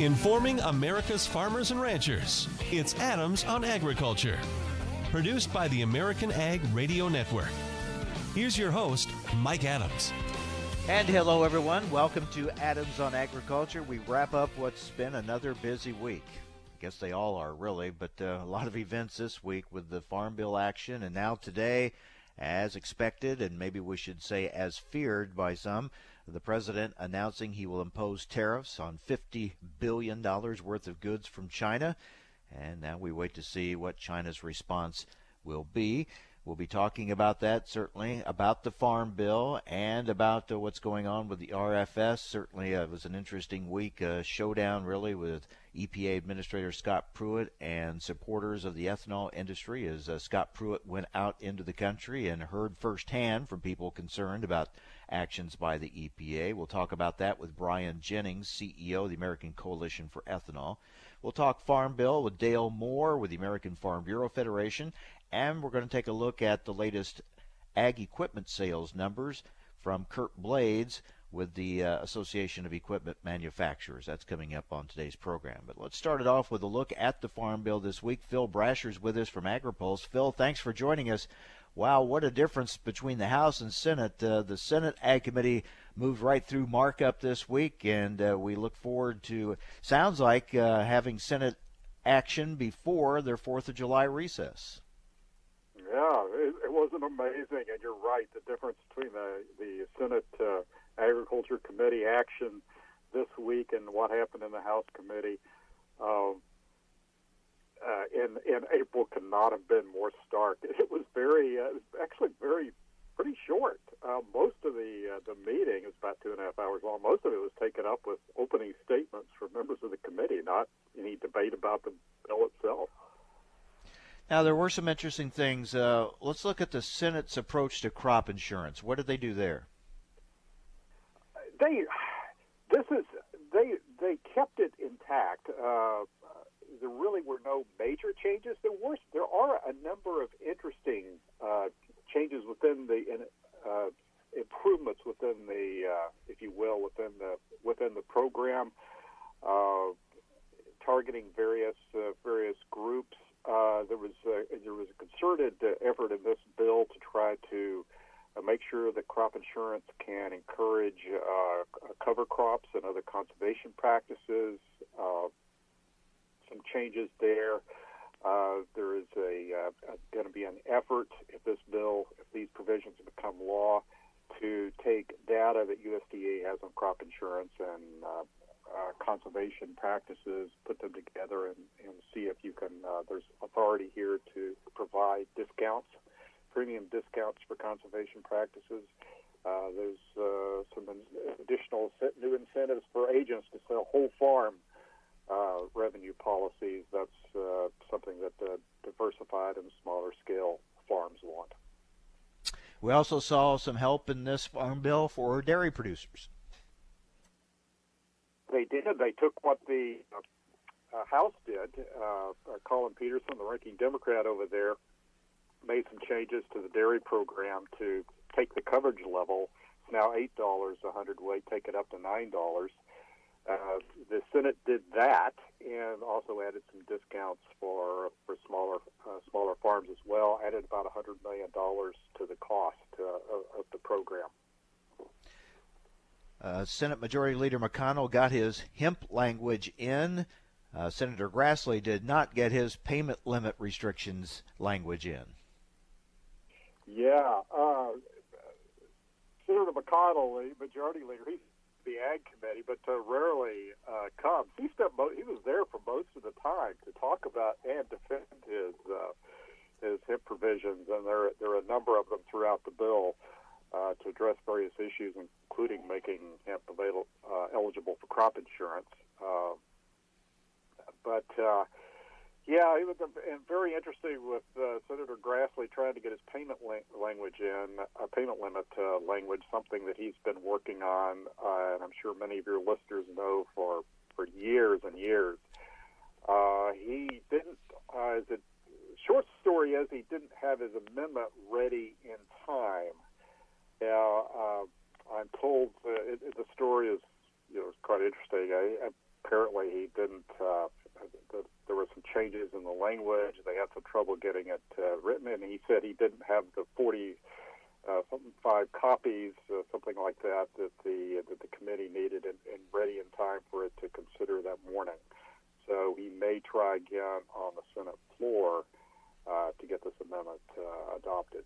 informing America's farmers and ranchers. It's Adams on Agriculture, produced by the American Ag Radio Network. Here's your host, Mike Adams. And hello, everyone. Welcome to Adams on Agriculture. We wrap up what's been another busy week. I guess they all are, really, but uh, a lot of events this week with the Farm Bill action. And now, today, as expected, and maybe we should say as feared by some, the president announcing he will impose tariffs on $50 billion worth of goods from China. And now we wait to see what China's response will be. We'll be talking about that, certainly, about the Farm Bill and about uh, what's going on with the RFS. Certainly, uh, it was an interesting week, uh, showdown really with EPA Administrator Scott Pruitt and supporters of the ethanol industry as uh, Scott Pruitt went out into the country and heard firsthand from people concerned about actions by the EPA. We'll talk about that with Brian Jennings, CEO of the American Coalition for Ethanol. We'll talk Farm Bill with Dale Moore with the American Farm Bureau Federation, and we're going to take a look at the latest ag equipment sales numbers from Curt Blades with the uh, Association of Equipment Manufacturers. That's coming up on today's program. But let's start it off with a look at the Farm Bill this week. Phil Brasher's with us from AgriPulse. Phil, thanks for joining us. Wow, what a difference between the House and Senate. Uh, the Senate Ag Committee moved right through markup this week, and uh, we look forward to, sounds like, uh, having Senate action before their 4th of July recess. Yeah, it, it wasn't amazing, and you're right. The difference between the the Senate uh, Agriculture Committee action this week and what happened in the House Committee uh, uh, in in April could not have been more stark. It was very, uh, it was actually very pretty short. Uh, most of the uh, the meeting is about two and a half hours long. Most of it was taken up with opening statements from members of the committee, not any debate about the bill itself. Now, there were some interesting things. Uh, let's look at the Senate's approach to crop insurance. What did they do there? They, this is they they kept it intact. There really were no major changes. There were there are a number of interesting uh, changes within the uh, improvements within the, uh, if you will, within the within the program, uh, targeting various uh, various groups. Uh, there was a, there was a concerted effort in this bill to try to make sure that crop insurance can encourage cover crops and other conservation practices. Some changes there. Uh, there is a, uh, going to be an effort if this bill, if these provisions become law, to take data that USDA has on crop insurance and uh, uh, conservation practices, put them together, and, and see if you can. Uh, there's authority here to provide discounts, premium discounts for conservation practices. Uh, there's some additional new incentives for agents to sell whole farm uh, revenue policies. That's uh, something that uh, diversified and smaller scale farms want. We also saw some help in this farm bill for dairy producers. They did. They took what the uh, House did. Uh, Collin Peterson, the ranking Democrat over there, made some changes to the dairy program to take the coverage level. It's now eight dollars a hundredweight. Take it up to nine dollars. Uh, the Senate did that and also added some discounts for for smaller uh, smaller farms as well. Added about a hundred million dollars to the cost uh, of, of the program. Uh, Senate Majority Leader McConnell got his hemp language in. Uh, Senator Grassley did not get his payment limit restrictions language in. Yeah, uh, Senator McConnell, the Majority Leader, he's the Ag Committee, but uh, rarely uh, comes. He stepped. Mo- he was there for most of the time to talk about and defend his uh, his hemp provisions, and there there are a number of them throughout the bill uh, to address various issues, including making hemp available, uh, eligible for crop insurance. Uh, but uh, yeah, it was very interesting with uh, Senator Grassley trying to get his payment la- language in, a payment limit uh, language, something that he's been working on, uh, and I'm sure many of your listeners know for for years and years. Uh, he didn't. Uh, the short story is he didn't have his amendment ready in time. Now, uh, I'm told it, the story is you know quite interesting. I apparently he didn't. The, there were some changes in the language. They had some trouble getting it uh, written, and he said he didn't have the 40 uh, copies, uh, something like that, that the that the committee needed and, and ready in time for it to consider that morning. So he may try again on the Senate floor uh, to get this amendment adopted.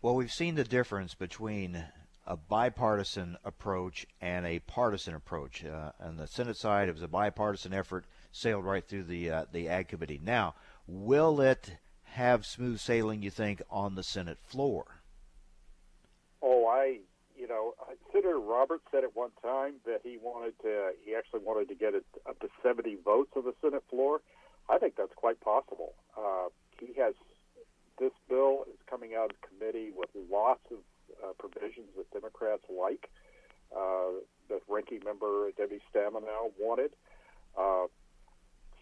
Well, we've seen the difference between a bipartisan approach and a partisan approach. Uh, on the Senate side, it was a bipartisan effort, sailed right through the uh, the Ag Committee. Now, will it have smooth sailing? You think on the Senate floor? Oh, I, you know, Senator Roberts said at one time that he wanted to, he actually wanted to get it up to 70 votes on the Senate floor. I think that's quite possible. Uh, he has this bill is coming out of committee with lots of uh, provisions that Democrats like. Uh, that ranking member Debbie Stabenow wanted. Uh,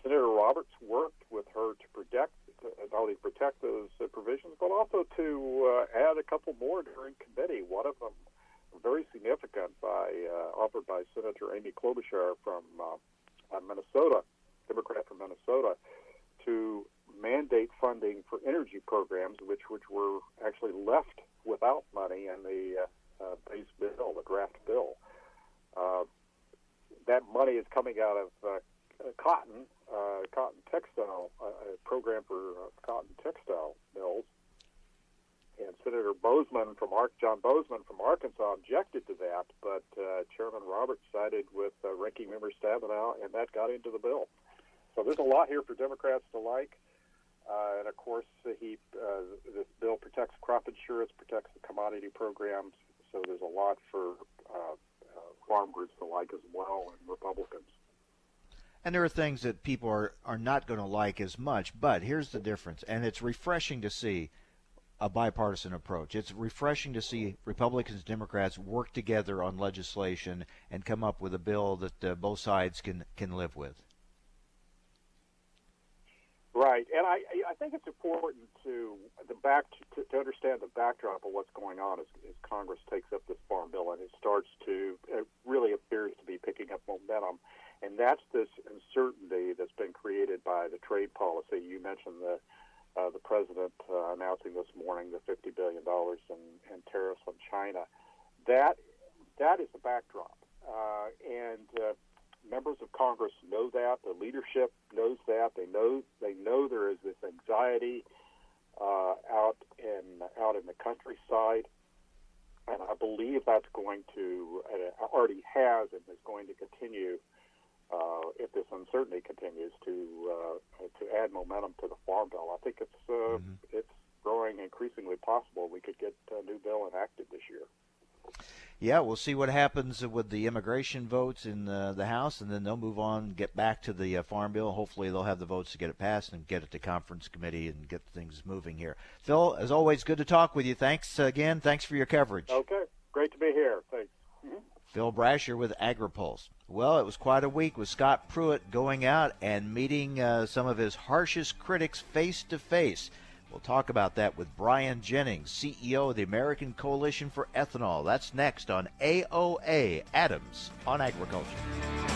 Senator Roberts worked with her to protect not only protect those uh, provisions, but also to uh, add a couple more during committee. One of them, very significant, by uh, offered by Senator Amy Klobuchar from uh, Minnesota, Democrat from Minnesota, to mandate funding for energy programs, which which were actually left without money in the uh, uh, base bill, the draft bill. Uh, that money is coming out of uh, cotton, uh, cotton textile, uh, a program for uh, cotton textile mills. And Senator Boozman from Ar- John Boozman from Arkansas objected to that, but uh, Chairman Roberts sided with uh, Ranking Member Stabenow, and that got into the bill. So there's a lot here for Democrats to like. Uh, and of course, uh, he uh, this bill protects crop insurance, protects the commodity programs. So there's a lot for uh, uh, farm groups to like as well, and Republicans. And there are things that people are, are not going to like as much, but here's the difference. And it's refreshing to see a bipartisan approach. It's refreshing to see Republicans and Democrats work together on legislation and come up with a bill that uh, both sides can, can live with. Right, and I, I think it's important to the back to, to understand the backdrop of what's going on as, as Congress takes up this farm bill and it starts to it really appears to be picking up momentum and that's this uncertainty that's been created by the trade policy. You mentioned the uh, the president uh, announcing this morning the fifty billion dollars in, in tariffs on China. That that is the backdrop, uh, and uh, members of Congress know that. The leadership knows that. They know they know there is this anxiety uh, out in out in the countryside, and I believe that's going to already has and is going to continue uh, if this uncertainty continues to uh, to add momentum to the farm bill. I think it's uh, mm-hmm. it's growing increasingly possible we could get a new bill enacted this year. Yeah, we'll see what happens with the immigration votes in uh, the House, and then they'll move on, get back to the uh, farm bill. Hopefully, they'll have the votes to get it passed and get it to conference committee and get things moving here. Phil, as always, good to talk with you. Thanks again. Thanks for your coverage. Okay, great to be here. Thanks. Phil Brasher with AgriPulse. Well, it was quite a week with Scott Pruitt going out and meeting uh, some of his harshest critics face to face. We'll talk about that with Brian Jennings, CEO of the American Coalition for Ethanol. That's next on AOA Adams on Agriculture.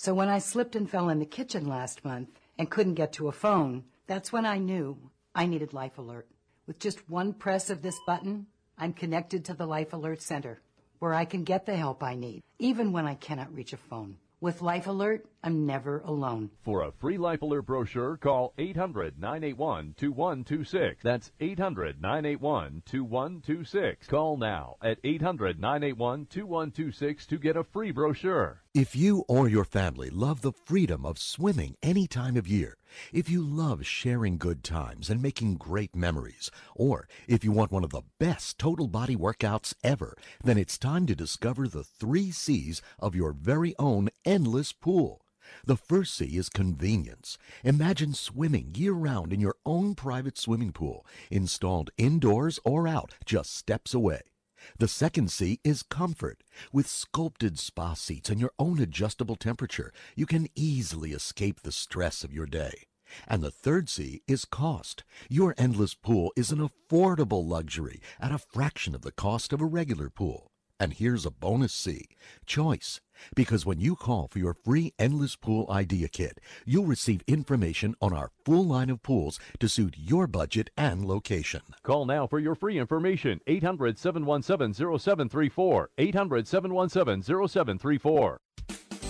so when I slipped and fell in the kitchen last month and couldn't get to a phone, that's when I knew I needed Life Alert. With just one press of this button, I'm connected to the Life Alert Center, where I can get the help I need, even when I cannot reach a phone. With Life Alert, I'm never alone. For a free Life Alert brochure, call 800 981 2126. That's 800 981 2126. Call now at 800 981 2126 to get a free brochure. If you or your family love the freedom of swimming any time of year, if you love sharing good times and making great memories, or if you want one of the best total body workouts ever, then it's time to discover the three C's of your very own endless pool. The first C is convenience. Imagine swimming year round in your own private swimming pool, installed indoors or out, just steps away. The second C is comfort. With sculpted spa seats and your own adjustable temperature, you can easily escape the stress of your day. And the third C is cost. Your endless pool is an affordable luxury at a fraction of the cost of a regular pool. And here's a bonus C choice. Because when you call for your free Endless Pool Idea Kit, you'll receive information on our full line of pools to suit your budget and location. Call now for your free information. 800 717 0734. 800 717 0734.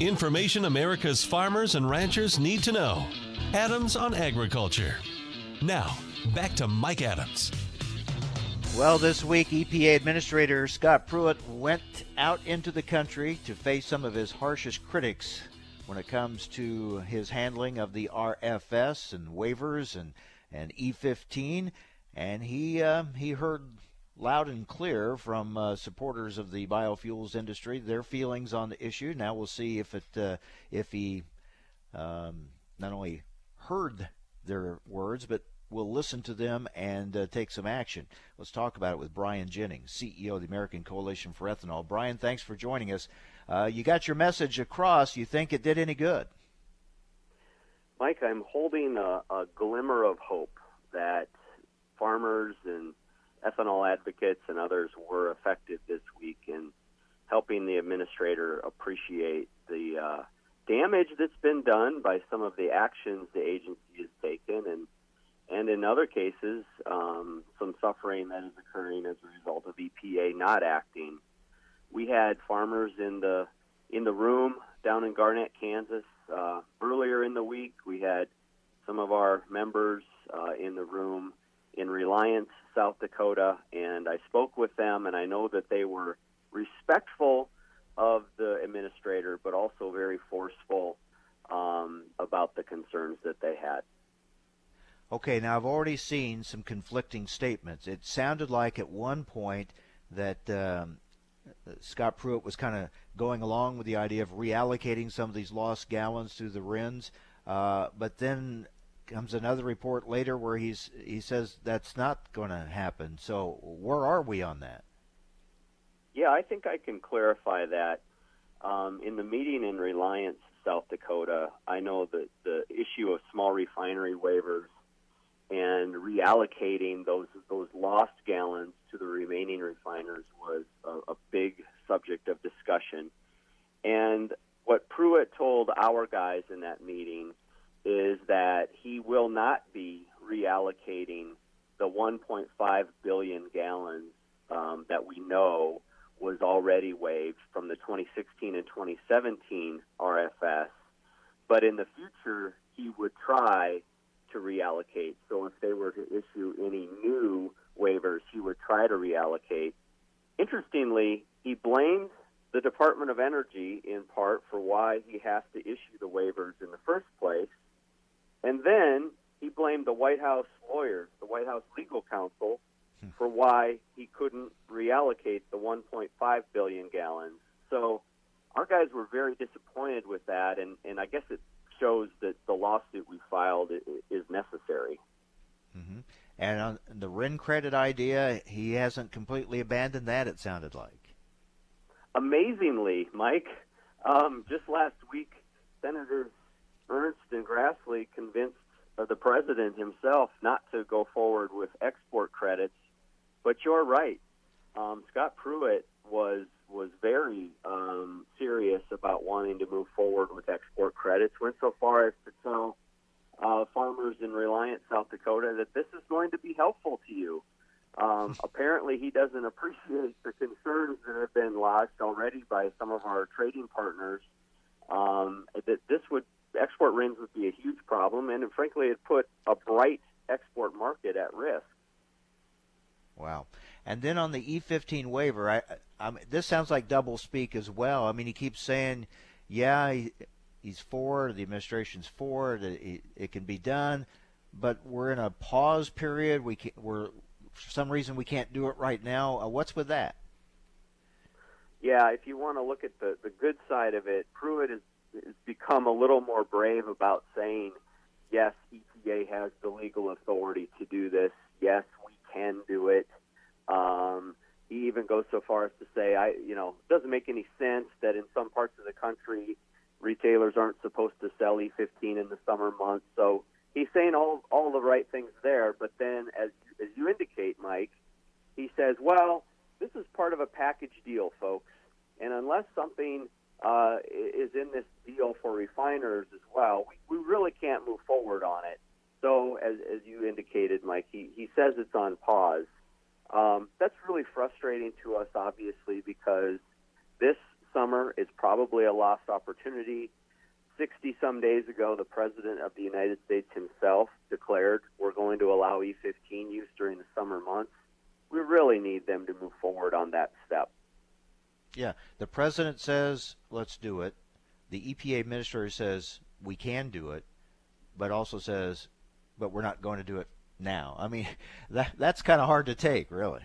Information America's farmers and ranchers need to know. Adams on Agriculture. Now, back to Mike Adams. Well, this week, EPA Administrator Scott Pruitt went out into the country to face some of his harshest critics when it comes to his handling of the RFS and waivers and, and E15. And he, uh, he heard loud and clear from uh, supporters of the biofuels industry their feelings on the issue. Now we'll see if it uh, if he um, not only heard their words but will listen to them and uh, take some action. Let's talk about it with Brian Jennings, CEO of the American Coalition for Ethanol. Brian, thanks for joining us. Uh, you got your message across. You think it did any good? Mike, I'm holding a, a glimmer of hope that farmers and ethanol advocates and others were effective this week in helping the administrator appreciate the uh, damage that's been done by some of the actions the agency has taken, and and in other cases, um, some suffering that is occurring as a result of EPA not acting. We had farmers in the in the room down in Garnett, Kansas, uh, earlier in the week. We had some of our members uh, in the room in Reliance, South Dakota, and I spoke with them, and I know that they were respectful of the administrator, but also very forceful um, about the concerns that they had. Okay, now I've already seen some conflicting statements. It sounded like at one point that um, Scott Pruitt was kind of going along with the idea of reallocating some of these lost gallons through the RINs, uh, but then comes another report later where he's he says that's not going to happen. So where are we on that? Yeah, I think I can clarify that. Um, in the meeting in Reliance, South Dakota, I know that the issue of small refinery waivers and reallocating those those lost gallons to the remaining refiners was a, a big subject of discussion. And what Pruitt told our guys in that meeting is that he will not be reallocating the 1.5 billion gallons um, that we know was already waived from the 2016 and 2017 RFS. But in the future, he would try to reallocate. So if they were to issue any new waivers, he would try to reallocate. Interestingly, he blames the Department of Energy in part for why he has to issue the waivers in the first place and then he blamed the White House lawyers, the White House legal counsel, for why he couldn't reallocate the 1.5 billion gallons. So our guys were very disappointed with that, and, and I guess it shows that the lawsuit we filed is necessary. Mm-hmm. And on the RIN credit idea, he hasn't completely abandoned that. It sounded like. Amazingly, Mike, um, just last week, Senators Ernst and Grassley convinced uh, the president himself not to go forward with export credits. But you're right. Um, Scott Pruitt was was very um, serious about wanting to move forward with export credits. Went so far as to tell uh, farmers in Reliance, South Dakota, that this is going to be helpful to you. Um, apparently, he doesn't appreciate the concerns that have been lodged already by some of our trading partners. Um, that this would export RINs would be a huge problem, and frankly, it put a bright export market at risk. Wow. And then on the E15 waiver, I, I this sounds like double speak as well. I mean, he keeps saying, yeah, he, he's for the administration's for it, it, it, can be done, but we're in a pause period. We can, we're for some reason we can't do it right now. Uh, what's with that? Yeah, if you want to look at the the good side of it, Pruitt has, has become a little more brave about saying, yes, EPA has the legal authority to do this. Yes, we can do it. Um, he even goes so far as to say, I, you know, it doesn't make any sense that in some parts of the country, retailers aren't supposed to sell E15 in the summer months. So he's saying all all the right things there. But then, as as you indicate, Mike, he says, well, this is part of a package deal, folks, and unless something uh, is in this deal for refiners as well, we, we really can't move forward on it. So, as, as you indicated, Mike, he, he says it's on pause. Um, that's really frustrating to us, obviously, because this summer is probably a lost opportunity. 60 some days ago, the President of the United States himself declared we're going to allow E15 use during the summer months. We really need them to move forward on that step. Yeah, the President says, let's do it. The EPA Administrator says, we can do it, but also says, but we're not going to do it now. I mean, that that's kind of hard to take, really.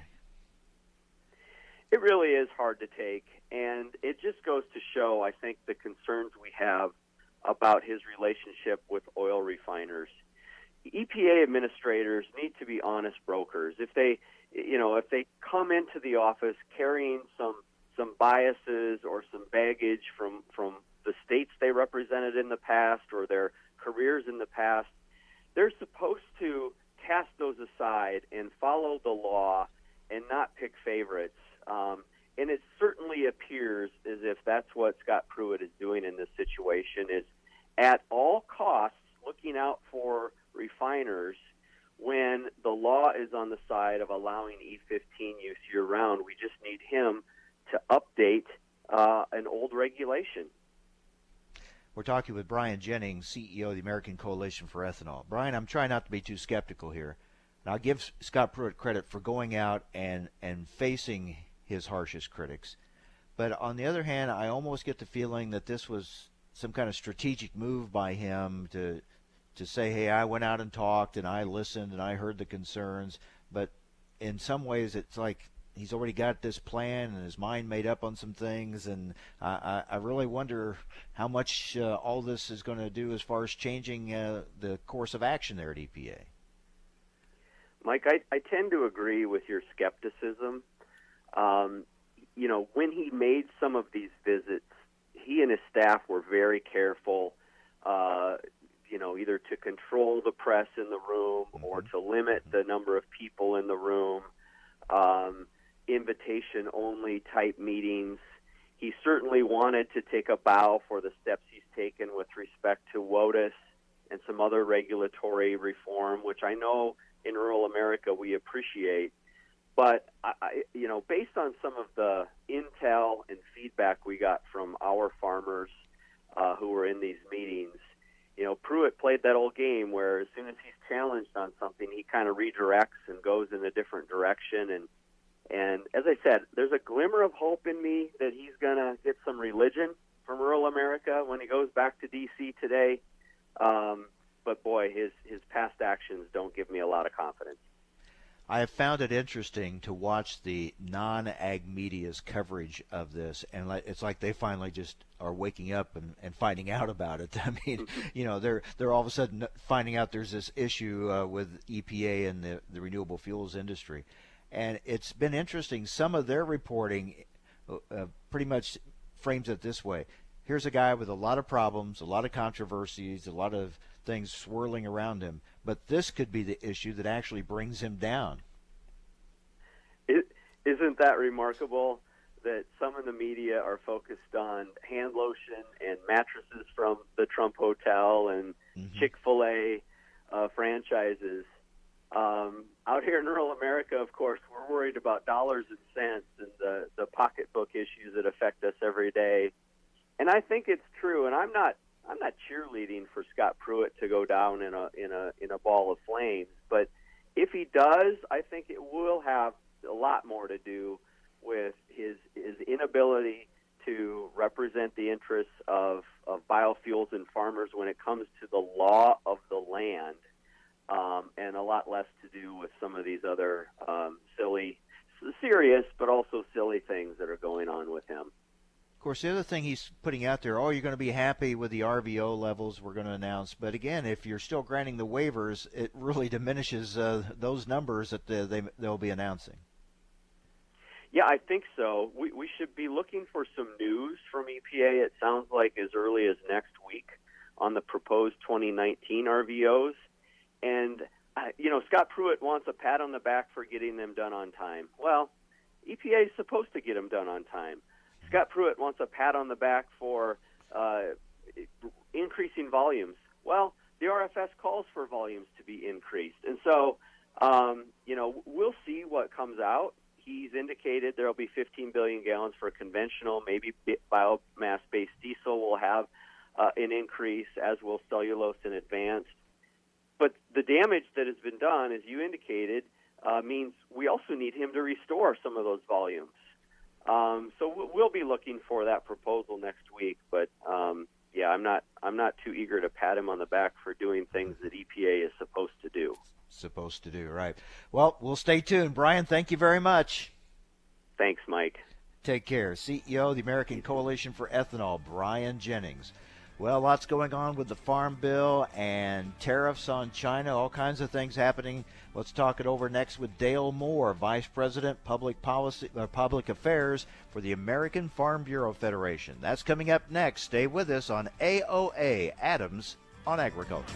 It really is hard to take, and it just goes to show, I think, the concerns we have about his relationship with oil refiners. EPA administrators need to be honest brokers. If they, you know, if they come into the office carrying some some biases or some baggage from from the states they represented in the past or their careers in the past, they're supposed to cast those aside and follow the law and not pick favorites. Um, and it certainly appears as if that's what Scott Pruitt is doing in this situation is at all costs looking out for refiners when the law is on the side of allowing E15 use year round. We just need him to update uh, an old regulation. We're talking with Brian Jennings, CEO of the American Coalition for Ethanol. Brian, I'm trying not to be too skeptical here. And I'll give Scott Pruitt credit for going out and, and facing his harshest critics. But on the other hand, I almost get the feeling that this was some kind of strategic move by him to to say, "Hey, I went out and talked and I listened and I heard the concerns." But in some ways, it's like he's already got this plan and his mind made up on some things, and I, I really wonder how much uh, all this is going to do as far as changing uh, the course of action there at EPA. Mike, I, I tend to agree with your skepticism. Um, you know, when he made some of these visits, he and his staff were very careful. Uh, you know, either to control the press in the room or to limit the number of people in the room. Um, invitation only type meetings. He certainly wanted to take a bow for the steps he's taken with respect to WOTUS and some other regulatory reform, which I know in rural America we appreciate. But I, you know, based on some of the intel and feedback we got from our farmers uh, who were in these meetings, you know, Pruitt played that old game where as soon as he's challenged on something, he kind of redirects and goes in a different direction and and as I said, there's a glimmer of hope in me that he's going to get some religion from rural America when he goes back to D.C. today. Um, but boy, his his past actions don't give me a lot of confidence. I have found it interesting to watch the non-ag media's coverage of this, and it's like they finally just are waking up and, and finding out about it. I mean, you know, they're they're all of a sudden finding out there's this issue uh, with EPA and the the renewable fuels industry, and it's been interesting. Some of their reporting uh, uh pretty much frames it this way: here's a guy with a lot of problems, a lot of controversies, a lot of things swirling around him. But this could be the issue that actually brings him down. is isn't that remarkable that some in the media are focused on hand lotion and mattresses from the Trump Hotel and mm-hmm. Chick fil A uh, franchises? Um, out here in rural America, of course, we're worried about dollars and cents and the, the pocketbook issues that affect us every day. And I think it's true. And I'm not I'm not cheerleading for Scott Pruitt to go down in a in a in a ball of flames, but if he does, I think it will have a lot more to do with his his inability to represent the interests of, of biofuels and farmers when it comes to the law of the land, um, and a lot less with some of these other um, silly, serious but also silly things that are going on with him. Of course, the other thing he's putting out there, oh, you're going to be happy with the RVO levels we're going to announce. But again, if you're still granting the waivers, it really diminishes uh, those numbers that they, they'll be announcing. Yeah, I think so. We, we should be looking for some news from EPA. It sounds like as early as next week on the proposed 2019 RVOs. And, you know, Scott Pruitt wants a pat on the back for getting them done on time. Well, EPA is supposed to get them done on time. Scott Pruitt wants a pat on the back for uh, increasing volumes. Well, the RFS calls for volumes to be increased, and so um, you know we'll see what comes out. He's indicated there will be 15 billion gallons for conventional, maybe biomass-based diesel will have uh, an increase, as will cellulose and advanced. But the damage that has been done, as you indicated, uh, means we also need him to restore some of those volumes. Um, so we'll be looking for that proposal next week. But um, yeah, I'm not I'm not too eager to pat him on the back for doing things that EPA is supposed to do. Supposed to do right. Well, we'll stay tuned. Brian, thank you very much. Thanks, Mike. Take care. CEO of the American Coalition for Ethanol, Brian Jennings. Well, lots going on with the Farm Bill and tariffs on China, all kinds of things happening. Let's talk it over next with Dale Moore, Vice President, Public Policy, uh, Public Affairs for the American Farm Bureau Federation. That's coming up next. Stay with us on AOA Adams on Agriculture.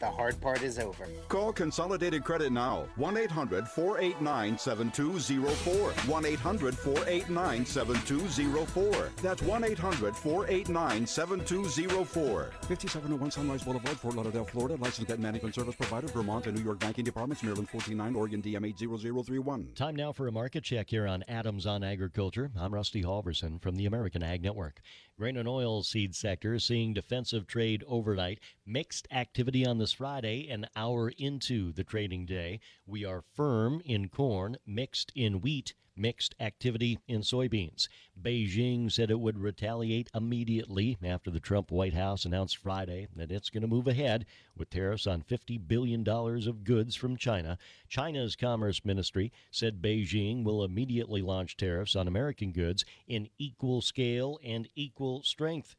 the hard part is over. Call Consolidated Credit now. 1 800 489 7204. 1 800 489 7204. That's 1 800 489 7204. 5701 Sunrise Boulevard, Fort Lauderdale, Florida. Licensed debt management service provider, Vermont and New York banking departments, Maryland 149, Oregon DM 80031. Time now for a market check here on Adams on Agriculture. I'm Rusty Halverson from the American Ag Network. Grain and oil seed sector seeing defensive trade overnight. Mixed activity on this Friday, an hour into the trading day. We are firm in corn, mixed in wheat, mixed activity in soybeans. Beijing said it would retaliate immediately after the Trump White House announced Friday that it's going to move ahead with tariffs on $50 billion of goods from China. China's Commerce Ministry said Beijing will immediately launch tariffs on American goods in equal scale and equal strength.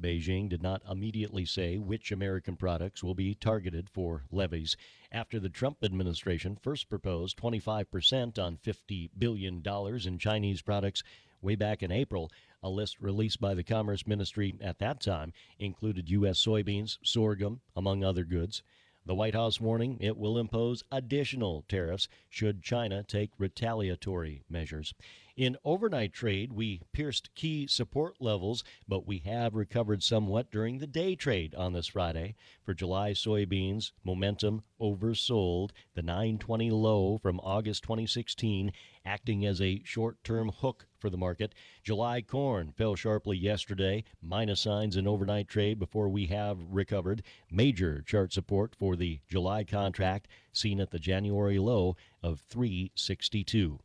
Beijing did not immediately say which American products will be targeted for levies after the Trump administration first proposed 25% on $50 billion in Chinese products way back in April. A list released by the Commerce Ministry at that time included U.S. soybeans, sorghum, among other goods. The White House warning it will impose additional tariffs should China take retaliatory measures. In overnight trade, we pierced key support levels, but we have recovered somewhat during the day trade on this Friday. For July soybeans, momentum oversold, the 920 low from August 2016 acting as a short-term hook for the market. July corn fell sharply yesterday, minus signs in overnight trade before we have recovered. Major chart support for the July contract seen at the January low of 362.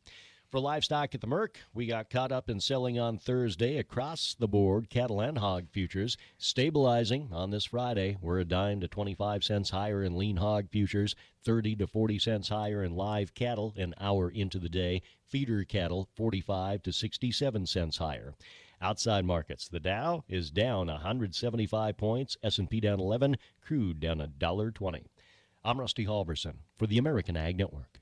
For livestock at the Merc, we got caught up in selling on Thursday across the board cattle and hog futures, stabilizing on this Friday. We're a dime to 25 cents higher in lean hog futures, 30 to 40 cents higher in live cattle an hour into the day, feeder cattle 45 to 67 cents higher. Outside markets, the Dow is down 175 points, S&P down 11, crude down $1.20. I'm Rusty Halverson for the American Ag Network.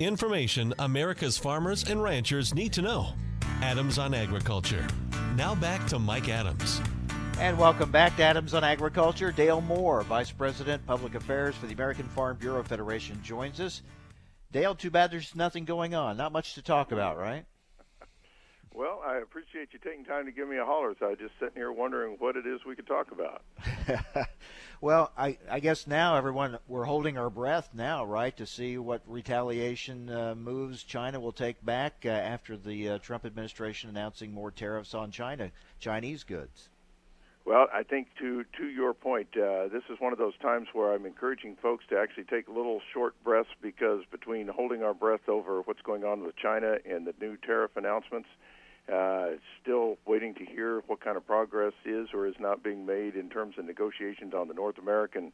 Information America's farmers and ranchers need to know. Adams on Agriculture. Now back to Mike Adams. And welcome back to Adams on Agriculture. Dale Moore, Vice President, Public Affairs for the American Farm Bureau Federation, joins us. Dale, too bad there's nothing going on. Not much to talk about, right? Well, I appreciate you taking time to give me a holler. So I was just sitting here wondering what it is we could talk about. well, I, I guess now everyone we're holding our breath now, right, to see what retaliation uh, moves China will take back uh, after the uh, Trump administration announcing more tariffs on China Chinese goods. Well, I think to to your point, uh, this is one of those times where I'm encouraging folks to actually take a little short breaths because between holding our breath over what's going on with China and the new tariff announcements, uh, still waiting to hear what kind of progress is or is not being made in terms of negotiations on the North American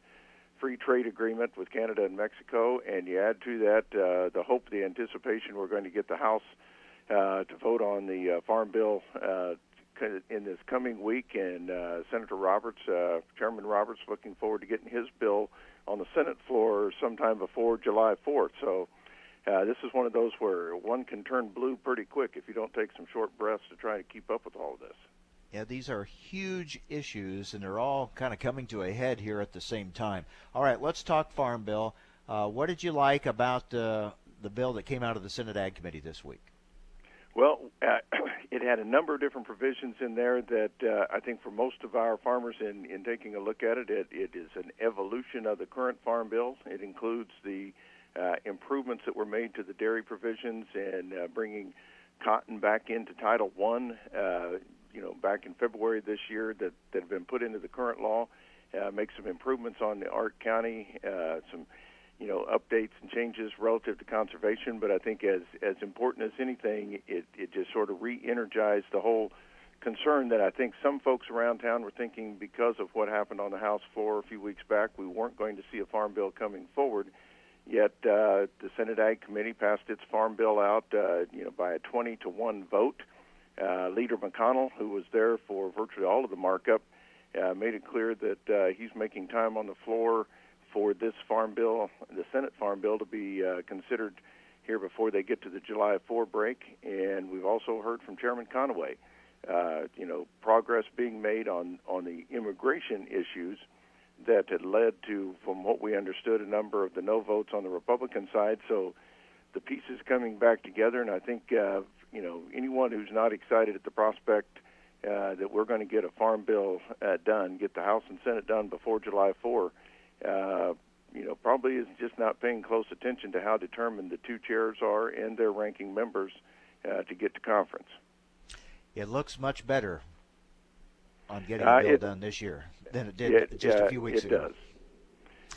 free trade agreement with Canada and Mexico. And you add to that uh, the hope, the anticipation we're going to get the House uh, to vote on the uh, Farm Bill uh, in this coming week. And uh, Senator Roberts, uh, Chairman Roberts, looking forward to getting his bill on the Senate floor sometime before July 4th. So uh, this is one of those where one can turn blue pretty quick if you don't take some short breaths to try to keep up with all of this. Yeah, these are huge issues, and they're all kind of coming to a head here at the same time. All right, let's talk Farm Bill. Uh, what did you like about uh, the bill that came out of the Senate Ag Committee this week? Well, uh, it had a number of different provisions in there that uh, I think for most of our farmers, in, in taking a look at it, it, it is an evolution of the current Farm Bill. It includes the uh, improvements that were made to the dairy provisions and uh, bringing cotton back into Title One. Uh, you know, back in February this year, that that have been put into the current law. Uh, make some improvements on the ARC County, uh, some you know updates and changes relative to conservation. But I think as as important as anything, it it just sort of re-energized the whole concern that I think some folks around town were thinking because of what happened on the House floor a few weeks back, we weren't going to see a farm bill coming forward. Yet uh, the Senate Ag Committee passed its farm bill out, uh, you know, by a 20 to one vote. Uh, Leader McConnell, who was there for virtually all of the markup, uh, made it clear that uh, he's making time on the floor for this farm bill, the Senate farm bill, to be uh, considered here before they get to the July 4 break. And we've also heard from Chairman Conaway, uh, you know, progress being made on on the immigration issues that had led to, from what we understood, a number of the no votes on the Republican side. So the pieces coming back together, and I think uh, you know anyone who's not excited at the prospect uh, that we're going to get a farm bill uh, done, get the House and Senate done before July 4, uh, you know, probably is just not paying close attention to how determined the two chairs are and their ranking members uh, to get to conference. It looks much better on getting a bill it, done this year than it did it, just a few weeks it ago. Does.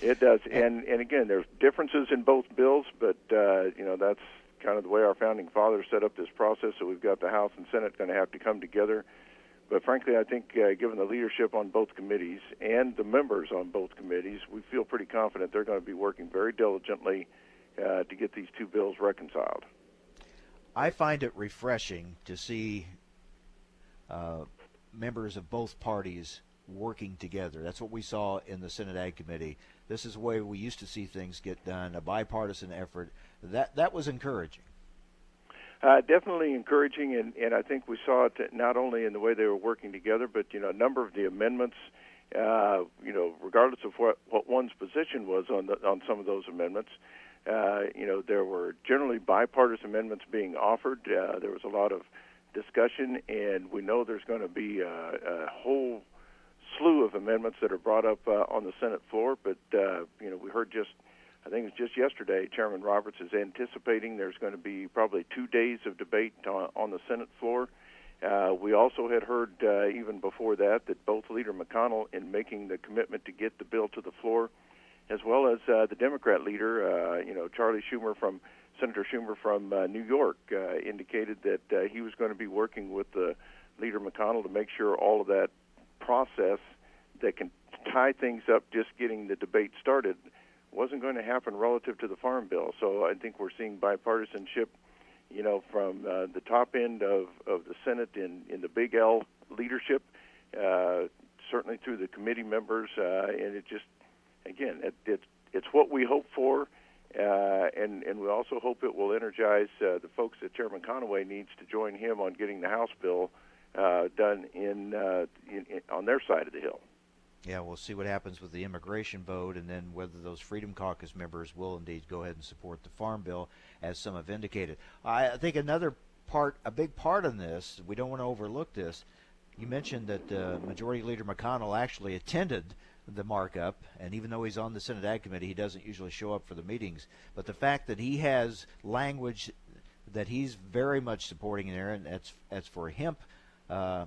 It does, and and again, there's differences in both bills, but uh, you know that's kind of the way our founding fathers set up this process. So we've got the House and Senate going to have to come together. But frankly, I think uh, given the leadership on both committees and the members on both committees, we feel pretty confident they're going to be working very diligently uh, to get these two bills reconciled. I find it refreshing to see uh, members of both parties working together. That's what we saw in the Senate Ag Committee. This is the way we used to see things get done, a bipartisan effort. That that was encouraging. Uh, definitely encouraging, and, and I think we saw it not only in the way they were working together, but you know, a number of the amendments. Uh, you know, regardless of what what one's position was on the, on some of those amendments, uh, you know, there were generally bipartisan amendments being offered. Uh, there was a lot of discussion, and we know there's going to be a, a whole slew of amendments that are brought up uh, on the Senate floor. But uh, you know, we heard just I think it was just yesterday, Chairman Roberts is anticipating there's going to be probably two days of debate on, on the Senate floor. Uh, we also had heard uh, even before that that both Leader McConnell, in making the commitment to get the bill to the floor, as well as uh, the Democrat leader, uh, you know Charlie Schumer from Senator Schumer from uh, New York, uh, indicated that uh, he was going to be working with the Leader McConnell to make sure all of that process that can tie things up, just getting the debate started, wasn't going to happen relative to the farm bill. So I think we're seeing bipartisanship you know, from uh, the top end of, of the Senate in, in the Big L leadership, uh, certainly through the committee members, uh, and it just, again, it, it, it's what we hope for, uh, and, and we also hope it will energize uh, the folks that Chairman Conaway needs to join him on getting the House bill uh, done in, uh, in, in on their side of the hill. Yeah, we'll see what happens with the immigration vote and then whether those Freedom Caucus members will indeed go ahead and support the Farm Bill, as some have indicated. I think another part, a big part in this, we don't want to overlook this. You mentioned that uh, Majority Leader McConnell actually attended the markup, and even though he's on the Senate Ag Committee, he doesn't usually show up for the meetings. But the fact that he has language that he's very much supporting there, and that's that's for hemp. Uh,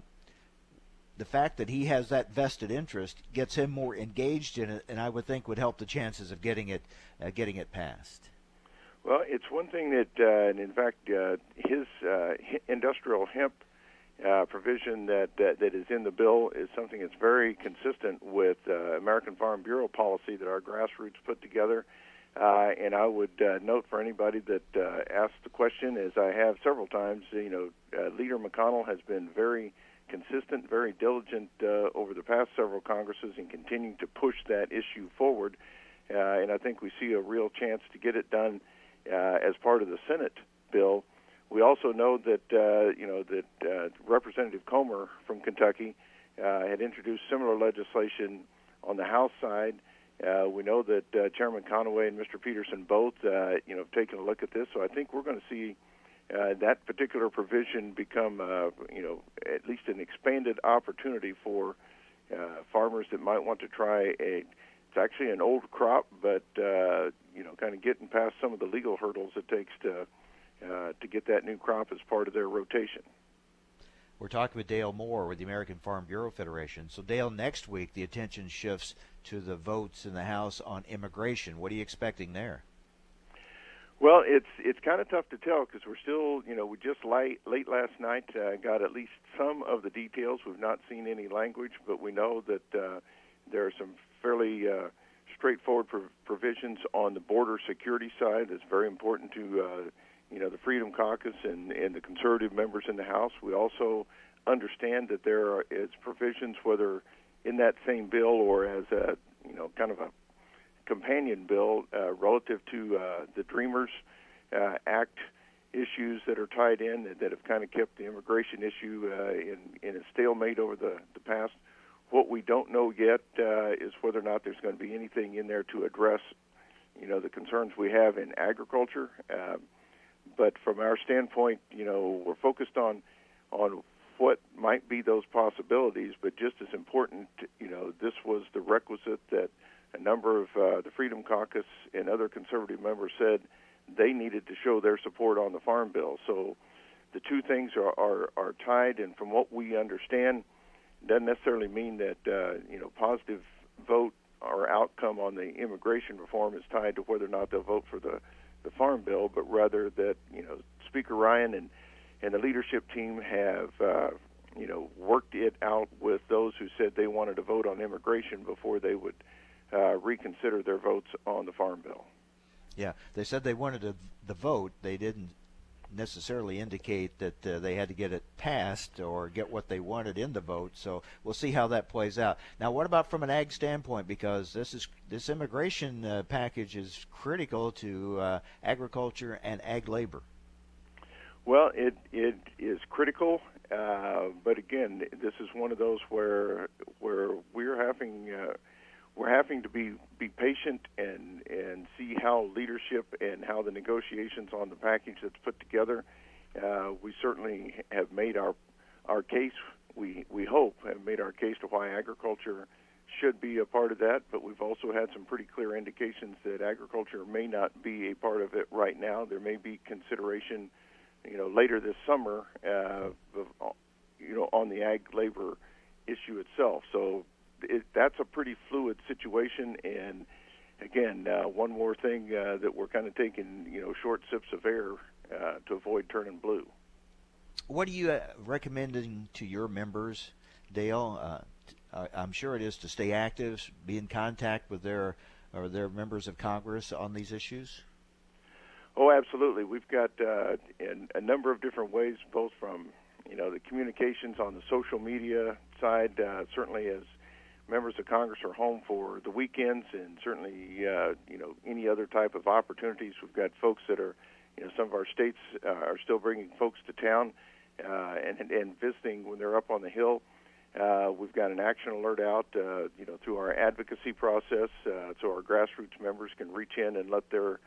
the fact that he has that vested interest gets him more engaged in it, and I would think would help the chances of getting it uh, getting it passed. Well, it's one thing that, uh, and in fact, uh, his uh, industrial hemp uh, provision that, that that is in the bill is something that's very consistent with uh, American Farm Bureau policy that our grassroots put together. And I would note for anybody that asks the question, as I have several times, you know, Leader McConnell has been very consistent, very diligent uh, over the past several Congresses in continuing to push that issue forward. Uh, and I think we see a real chance to get it done uh, as part of the Senate bill. We also know that uh, you know that uh, Representative Comer from Kentucky uh, had introduced similar legislation on the House side. Uh, we know that uh, Chairman Conaway and Mr. Peterson both, uh, you know, have taken a look at this. So I think we're going to see uh, that particular provision become, uh, you know, at least an expanded opportunity for uh, farmers that might want to try a. It's actually an old crop, but uh, you know, kind of getting past some of the legal hurdles it takes to uh, to get that new crop as part of their rotation. We're talking with Dale Moore with the American Farm Bureau Federation. So, Dale, next week the attention shifts to the votes in the House on immigration. What are you expecting there? Well, it's it's kind of tough to tell because we're still, you know, we just late late last night uh, got at least some of the details. We've not seen any language, but we know that uh, there are some fairly uh, straightforward prov- provisions on the border security side. That's very important to, uh, you know, the Freedom Caucus and and the conservative members in the House. We also understand that there are, is provisions, whether in that same bill or as a, you know, kind of a companion bill uh, relative to uh, the Dreamers uh, Act issues that are tied in that, that have kind of kept the immigration issue uh, in, in a stalemate over the, the past. What we don't know yet uh, is whether or not there's going to be anything in there to address, you know, the concerns we have in agriculture. Uh, but from our standpoint, you know, we're focused on on what might be those possibilities, but just as important, you know, this was the requisite that a number of uh, the Freedom Caucus and other conservative members said they needed to show their support on the Farm Bill. So the two things are, are, are tied, and from what we understand, doesn't necessarily mean that uh, you know positive vote or outcome on the immigration reform is tied to whether or not they'll vote for the the farm bill, but rather that you know Speaker Ryan and and the leadership team have uh, you know worked it out with those who said they wanted to vote on immigration before they would uh, reconsider their votes on the farm bill. Yeah, they said they wanted a, the vote. They didn't necessarily indicate that uh, they had to get it passed or get what they wanted in the vote. So we'll see how that plays out. Now, what about from an ag standpoint? Because this is this immigration uh, package is critical to uh, agriculture and ag labor. Well, it it is critical, uh, but again, this is one of those where where we're having uh, we're having to be be patient and and see how leadership and how the negotiations on the package that's put together. Uh, we certainly have made our our case. We we hope have made our case to why agriculture should be a part of that, but we've also had some pretty clear indications that agriculture may not be a part of it right now. There may be consideration, you know, later this summer, uh, of, you know, on the ag labor issue itself. So it, that's a pretty fluid situation. And again, uh, one more thing uh, that we're kind of taking, you know, short sips of air uh, to avoid turning blue. What are you uh, recommending to your members, Dale? Uh, I'm sure it is to stay active, be in contact with their or their members of Congress on these issues. Oh, absolutely. We've got uh, in a number of different ways, both from you know the communications on the social media side, uh, certainly as members of Congress are home for the weekends and certainly uh, you know any other type of opportunities. We've got folks that are you know some of our states uh, are still bringing folks to town uh, and and visiting when they're up on the hill. Uh, we've got an action alert out, uh, you know, through our advocacy process, uh, so our grassroots members can reach in and let their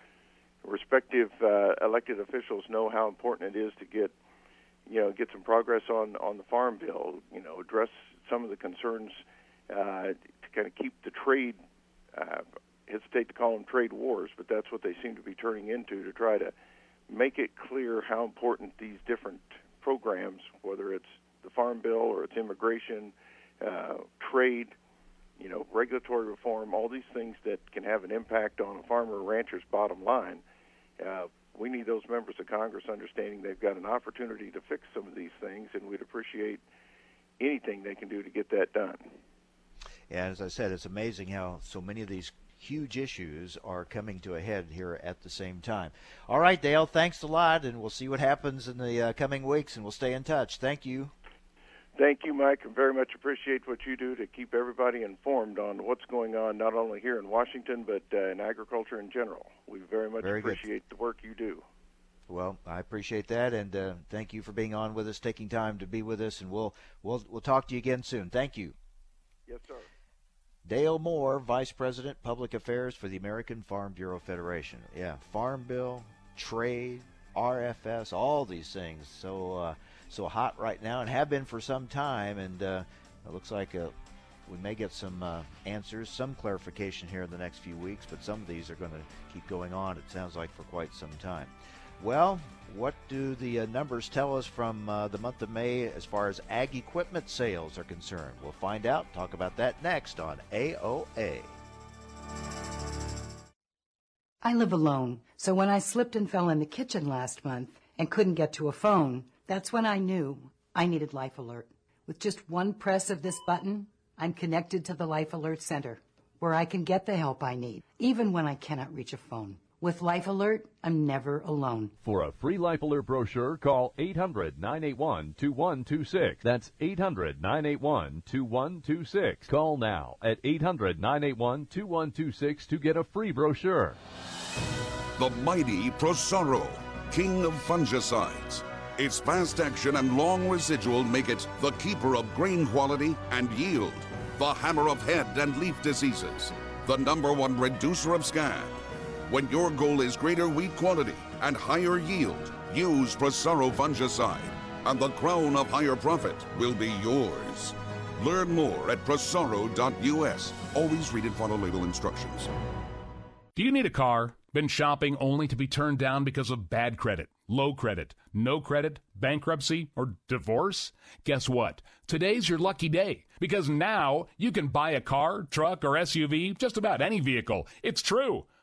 respective uh, elected officials know how important it is to get, you know, get some progress on on the farm bill. You know, address some of the concerns uh, to kind of keep the trade. Uh, hesitate to call them trade wars, but that's what they seem to be turning into to try to make it clear how important these different programs, whether it's the Farm Bill or it's immigration, uh, trade, you know, regulatory reform, all these things that can have an impact on a farmer or rancher's bottom line. Uh, we need those members of Congress understanding they've got an opportunity to fix some of these things, and we'd appreciate anything they can do to get that done. And as I said, it's amazing how so many of these huge issues are coming to a head here at the same time. All right, Dale, thanks a lot, and we'll see what happens in the uh, coming weeks, and we'll stay in touch. Thank you. Thank you, Mike, and very much appreciate what you do to keep everybody informed on what's going on, not only here in Washington, but uh, in agriculture in general. We very much very appreciate good. the work you do. Well, I appreciate that, and uh, thank you for being on with us, taking time to be with us, and we'll we'll we'll talk to you again soon. Thank you. Yes, sir. Dale Moore, Vice President, Public Affairs for the American Farm Bureau Federation. Yeah, Farm Bill, trade, RFS, all these things. So uh, so hot right now, and have been for some time. And uh, it looks like uh, we may get some uh, answers, some clarification here in the next few weeks. But some of these are going to keep going on. It sounds like for quite some time. Well, what do the uh, numbers tell us from uh, the month of May as far as ag equipment sales are concerned? We'll find out. Talk about that next on AOA. I live alone, so when I slipped and fell in the kitchen last month and couldn't get to a phone, that's when I knew I needed Life Alert. With just one press of this button, I'm connected to the Life Alert Center, where I can get the help I need, even when I cannot reach a phone. With Life Alert, I'm never alone. For a free Life Alert brochure, call 800 981 2126. That's 800 981 2126. Call now at 800 981 2126 to get a free brochure. The mighty Prosaro, king of fungicides. Its fast action and long residual make it the keeper of grain quality and yield, the hammer of head and leaf diseases, the number one reducer of scab when your goal is greater wheat quality and higher yield, use Prosaro fungicide. and the crown of higher profit will be yours. Learn more at prosaro.us. Always read and follow label instructions. Do you need a car? Been shopping only to be turned down because of bad credit, low credit, no credit, bankruptcy, or divorce? Guess what? Today's your lucky day because now you can buy a car, truck, or SUV, just about any vehicle. It's true.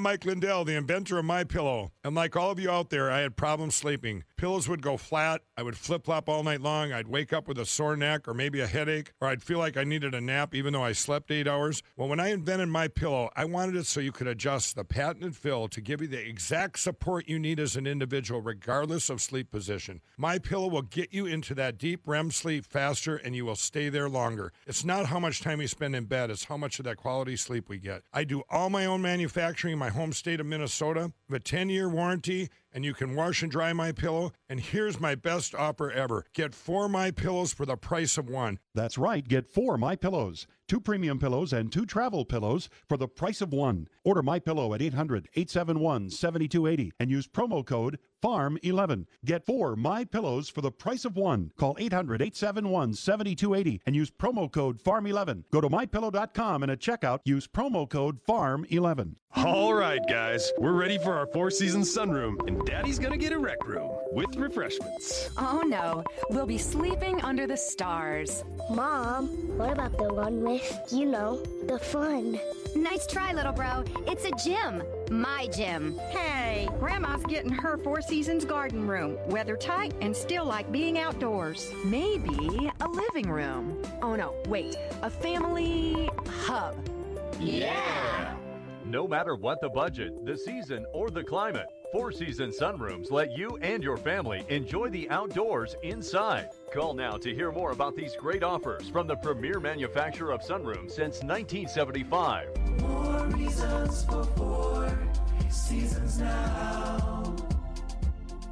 Mike Lindell, the inventor of My Pillow. And like all of you out there, I had problems sleeping. Pillows would go flat. I would flip flop all night long. I'd wake up with a sore neck or maybe a headache, or I'd feel like I needed a nap even though I slept eight hours. Well, when I invented My Pillow, I wanted it so you could adjust the patented fill to give you the exact support you need as an individual, regardless of sleep position. My Pillow will get you into that deep REM sleep faster, and you will stay there longer. It's not how much time you spend in bed; it's how much of that quality sleep we get. I do all my own manufacturing in my home state of Minnesota. A 10-year warranty and you can wash and dry my pillow. And here's my best offer ever. Get four my pillows for the price of one. That's right. Get four my pillows, two premium pillows and two travel pillows for the price of one. Order my pillow at 800-871-7280 and use promo code FARM11. Get four my pillows for the price of one. Call 800-871-7280 and use promo code FARM11. Go to mypillow.com and at checkout use promo code FARM11. All right, guys, we're ready for our four season sunroom, and Daddy's gonna get a rec room with refreshments. Oh no, we'll be sleeping under the stars. Mom, what about the one with, you know, the fun? Nice try, little bro. It's a gym. My gym. Hey, Grandma's getting her Four Seasons garden room. Weather tight and still like being outdoors. Maybe a living room. Oh no, wait, a family hub. Yeah! No matter what the budget, the season, or the climate, Four Seasons Sunrooms let you and your family enjoy the outdoors inside. Call now to hear more about these great offers from the premier manufacturer of sunrooms since 1975. Seasons now.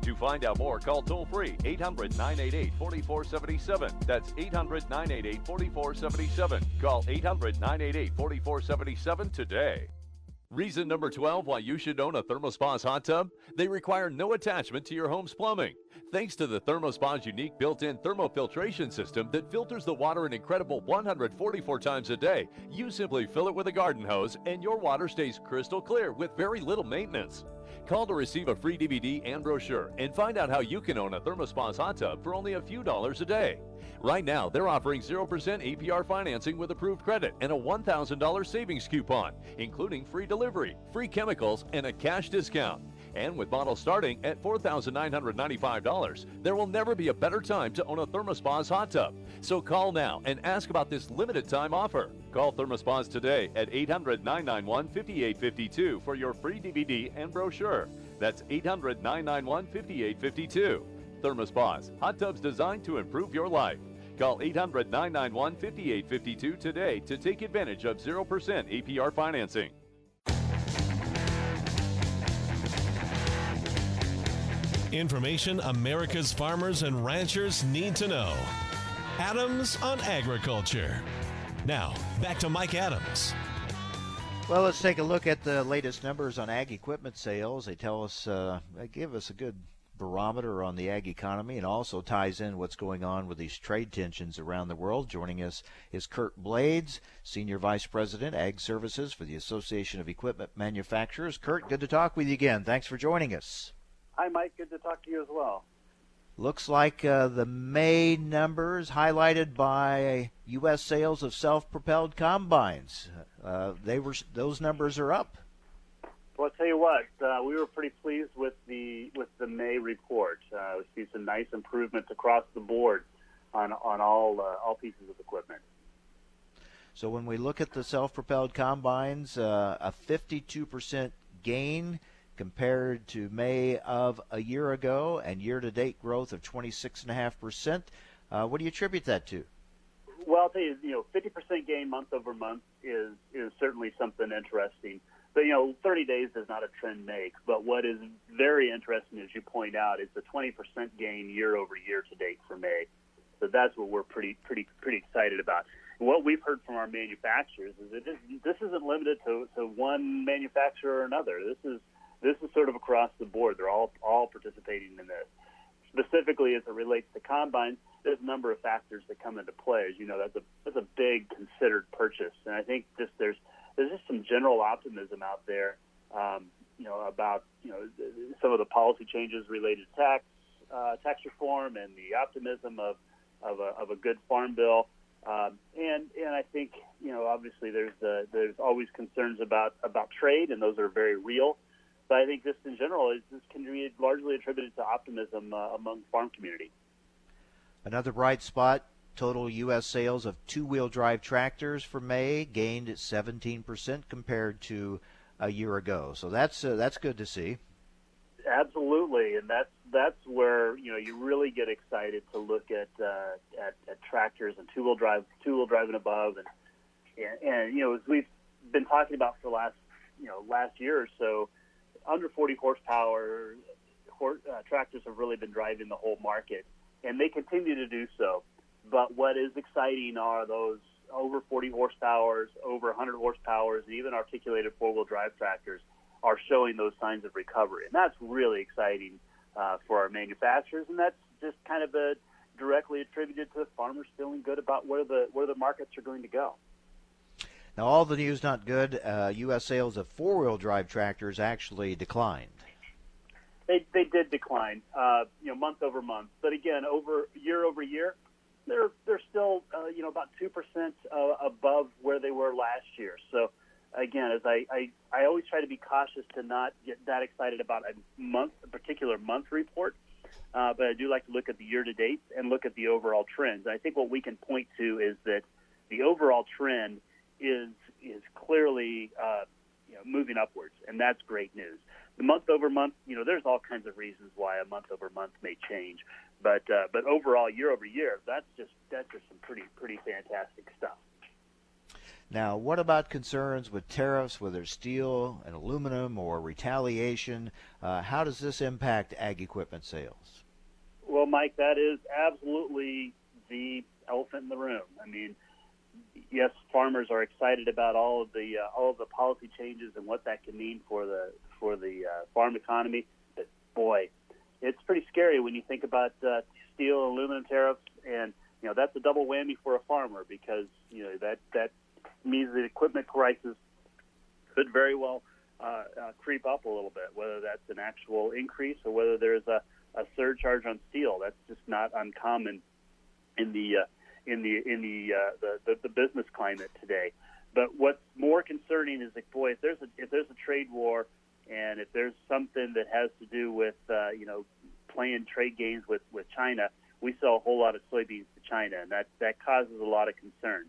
To find out more, call toll free 800 988 4477. That's 800 988 4477. Call 800 988 4477 today. Reason number 12 why you should own a ThermoSpas hot tub? They require no attachment to your home's plumbing. Thanks to the ThermoSpa's unique built-in thermofiltration system that filters the water an incredible 144 times a day, you simply fill it with a garden hose and your water stays crystal clear with very little maintenance. Call to receive a free DVD and brochure and find out how you can own a ThermoSpas hot tub for only a few dollars a day. Right now, they're offering 0% APR financing with approved credit and a $1,000 savings coupon, including free delivery, free chemicals, and a cash discount. And with models starting at $4,995, there will never be a better time to own a ThermoSpas hot tub. So call now and ask about this limited time offer. Call ThermoSpas today at 800 991 5852 for your free DVD and brochure. That's 800 991 5852. ThermoSpas, hot tubs designed to improve your life. Call 800 991 5852 today to take advantage of 0% APR financing. Information America's farmers and ranchers need to know. Adams on Agriculture. Now, back to Mike Adams. Well, let's take a look at the latest numbers on ag equipment sales. They tell us, uh, they give us a good barometer on the ag economy and also ties in what's going on with these trade tensions around the world. Joining us is Curt Blades, Senior Vice President, Ag Services for the Association of Equipment Manufacturers. Curt, good to talk with you again. Thanks for joining us. Hi, Mike. Good to talk to you as well. Looks like uh, the May numbers highlighted by U.S. sales of self-propelled combines. Uh, they were those numbers are up. Well, I'll tell you what, uh, we were pretty pleased with the with the May report. Uh, we see some nice improvements across the board on on all uh, all pieces of equipment. So when we look at the self-propelled combines, uh, a 52% gain compared to May of a year ago, and year-to-date growth of 26.5%. Uh, what do you attribute that to? Well, I'll tell you, you know, 50% gain month over month is is certainly something interesting. But you know, 30 days does not a trend make. But what is very interesting, as you point out, is the 20% gain year over year to date for May. So that's what we're pretty pretty pretty excited about. And what we've heard from our manufacturers is that this, this isn't limited to, to one manufacturer or another. This is this is sort of across the board. They're all all participating in this. Specifically, as it relates to combines, there's a number of factors that come into play. As you know, that's a that's a big considered purchase, and I think just there's there's just some general optimism out there, um, you know, about you know some of the policy changes related to tax uh, tax reform and the optimism of of a, of a good farm bill. Um, and and I think you know obviously there's uh, there's always concerns about about trade, and those are very real. But I think just in general, is this can be largely attributed to optimism uh, among farm community. Another bright spot total U.S. sales of two wheel drive tractors for May gained 17% compared to a year ago. So that's uh, that's good to see. Absolutely, and that's that's where you know you really get excited to look at uh, at, at tractors and two wheel drive, two wheel drive and above, and, and and you know as we've been talking about for the last you know last year or so, under 40 horsepower horse, uh, tractors have really been driving the whole market, and they continue to do so. But what is exciting are those over 40 horsepowers, over 100 horsepowers, and even articulated four-wheel drive tractors are showing those signs of recovery, and that's really exciting uh, for our manufacturers, and that's just kind of a directly attributed to the farmers feeling good about where the where the markets are going to go. Now, all the news not good. Uh, U.S. sales of four-wheel drive tractors actually declined. They they did decline, uh, you know, month over month, but again, over year over year, they're they're still uh, you know about two percent uh, above where they were last year. So again, as I, I I always try to be cautious to not get that excited about a month, a particular month report. Uh, but I do like to look at the year to date and look at the overall trends. I think what we can point to is that the overall trend is is clearly uh, you know, moving upwards, and that's great news. The month over month, you know, there's all kinds of reasons why a month over month may change, but uh, but overall, year over year, that's just that's just some pretty pretty fantastic stuff. Now, what about concerns with tariffs, whether steel and aluminum or retaliation? Uh, how does this impact ag equipment sales? Well, Mike, that is absolutely the elephant in the room. I mean, yes, farmers are excited about all of the uh, all of the policy changes and what that can mean for the for the uh, farm economy. But boy, it's pretty scary when you think about uh, steel and aluminum tariffs, and you know that's a double whammy for a farmer because you know that that means the equipment prices could very well uh, uh, creep up a little bit, whether that's an actual increase or whether there's a, a surcharge on steel. That's just not uncommon in the uh, in the in the, uh, the, the the business climate today. But what's more concerning is like, boy, if there's a if there's a trade war, and if there's something that has to do with uh, you know playing trade games with with China, we sell a whole lot of soybeans to China, and that that causes a lot of concern.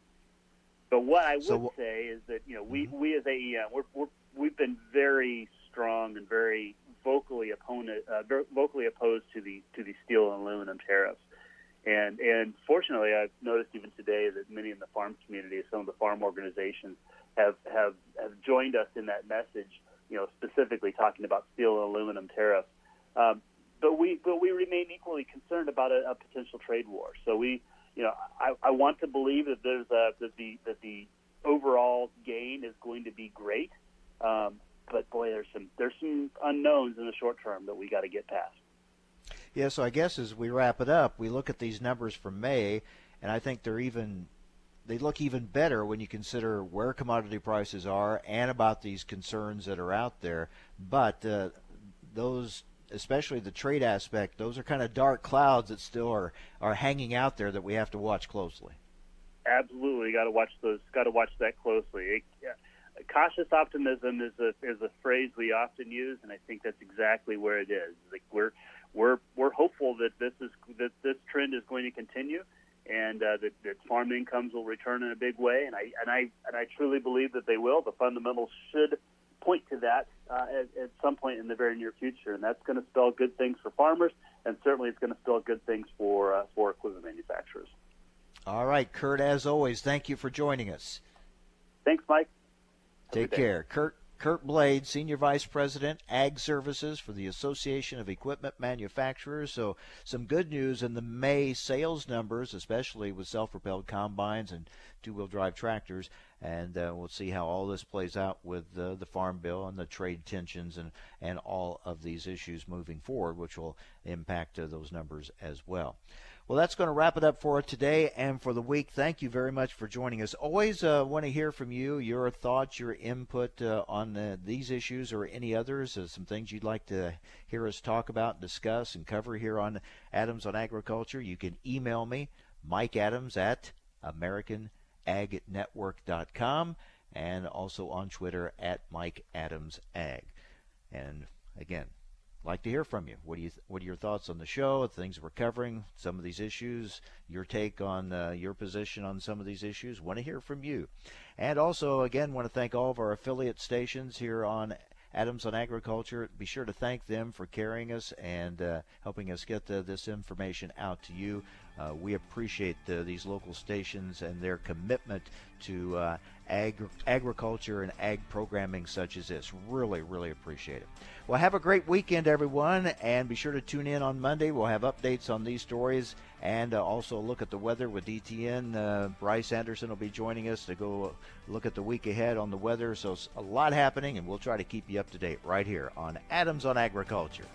But what I would So- say is that you know we we as AEM we're, we're we've been very strong and very vocally opponent uh, vocally opposed to the to the steel and aluminum tariffs. And and fortunately, I've noticed even today that many in the farm community, some of the farm organizations, have have have joined us in that message. You know, specifically talking about steel and aluminum tariffs. Um, but we but we remain equally concerned about a, a potential trade war. So we, you know, I, I want to believe that there's a, that the that the overall gain is going to be great. Um, but boy, there's some there's some unknowns in the short term that we got to get past. Yeah, so I guess as we wrap it up, we look at these numbers from May, and I think they're even they look even better when you consider where commodity prices are and about these concerns that are out there. But uh, those, especially the trade aspect, those are kind of dark clouds that still are are hanging out there that we have to watch closely. Absolutely, got to watch those. Got to watch that closely. It, cautious optimism is a is a phrase we often use, and I think that's exactly where it is. Like we're we're we're hopeful that this is that this trend is going to continue, and uh, that, that farm incomes will return in a big way. And I and I and I truly believe that they will. The fundamentals should point to that uh, at, at some point in the very near future, and that's going to spell good things for farmers, and certainly it's going to spell good things for uh, for equipment manufacturers. All right, Curt. As always, thank you for joining us. Thanks, Mike. Take care. Curt Curt Blade, Senior Vice President, Ag Services for the Association of Equipment Manufacturers. So, some good news in the May sales numbers, especially with self propelled combines and two wheel drive tractors. And uh, we'll see how all this plays out with uh, the Farm Bill and the trade tensions and, and all of these issues moving forward, which will impact uh, those numbers as well. Well, that's going to wrap it up for today and for the week. Thank you very much for joining us. Always uh, want to hear from you, your thoughts, your input uh, on uh, these issues or any others, uh, some things you'd like to hear us talk about, discuss, and cover here on Adams on Agriculture. You can email me, Mike Adams at AmericanAgNetwork.com, and also on Twitter at Mike Adams Ag. And again, like to hear from you. What do you what are your thoughts on the show, the things we're covering, some of these issues, your take on uh, your position on some of these issues? Want to hear from you. And also again want to thank all of our affiliate stations here on Adams on Agriculture. Be sure to thank them for carrying us and uh, helping us get uh, this information out to you. Uh, we appreciate uh, these local stations and their commitment to uh, ag- agriculture and ag programming such as this. Really, really appreciate it. Well, have a great weekend, everyone, and be sure to tune in on Monday. We'll have updates on these stories and uh, also look at the weather with DTN. Uh, Bryce Anderson will be joining us to go look at the week ahead on the weather. So, it's a lot happening, and we'll try to keep you up to date right here on Adams on Agriculture.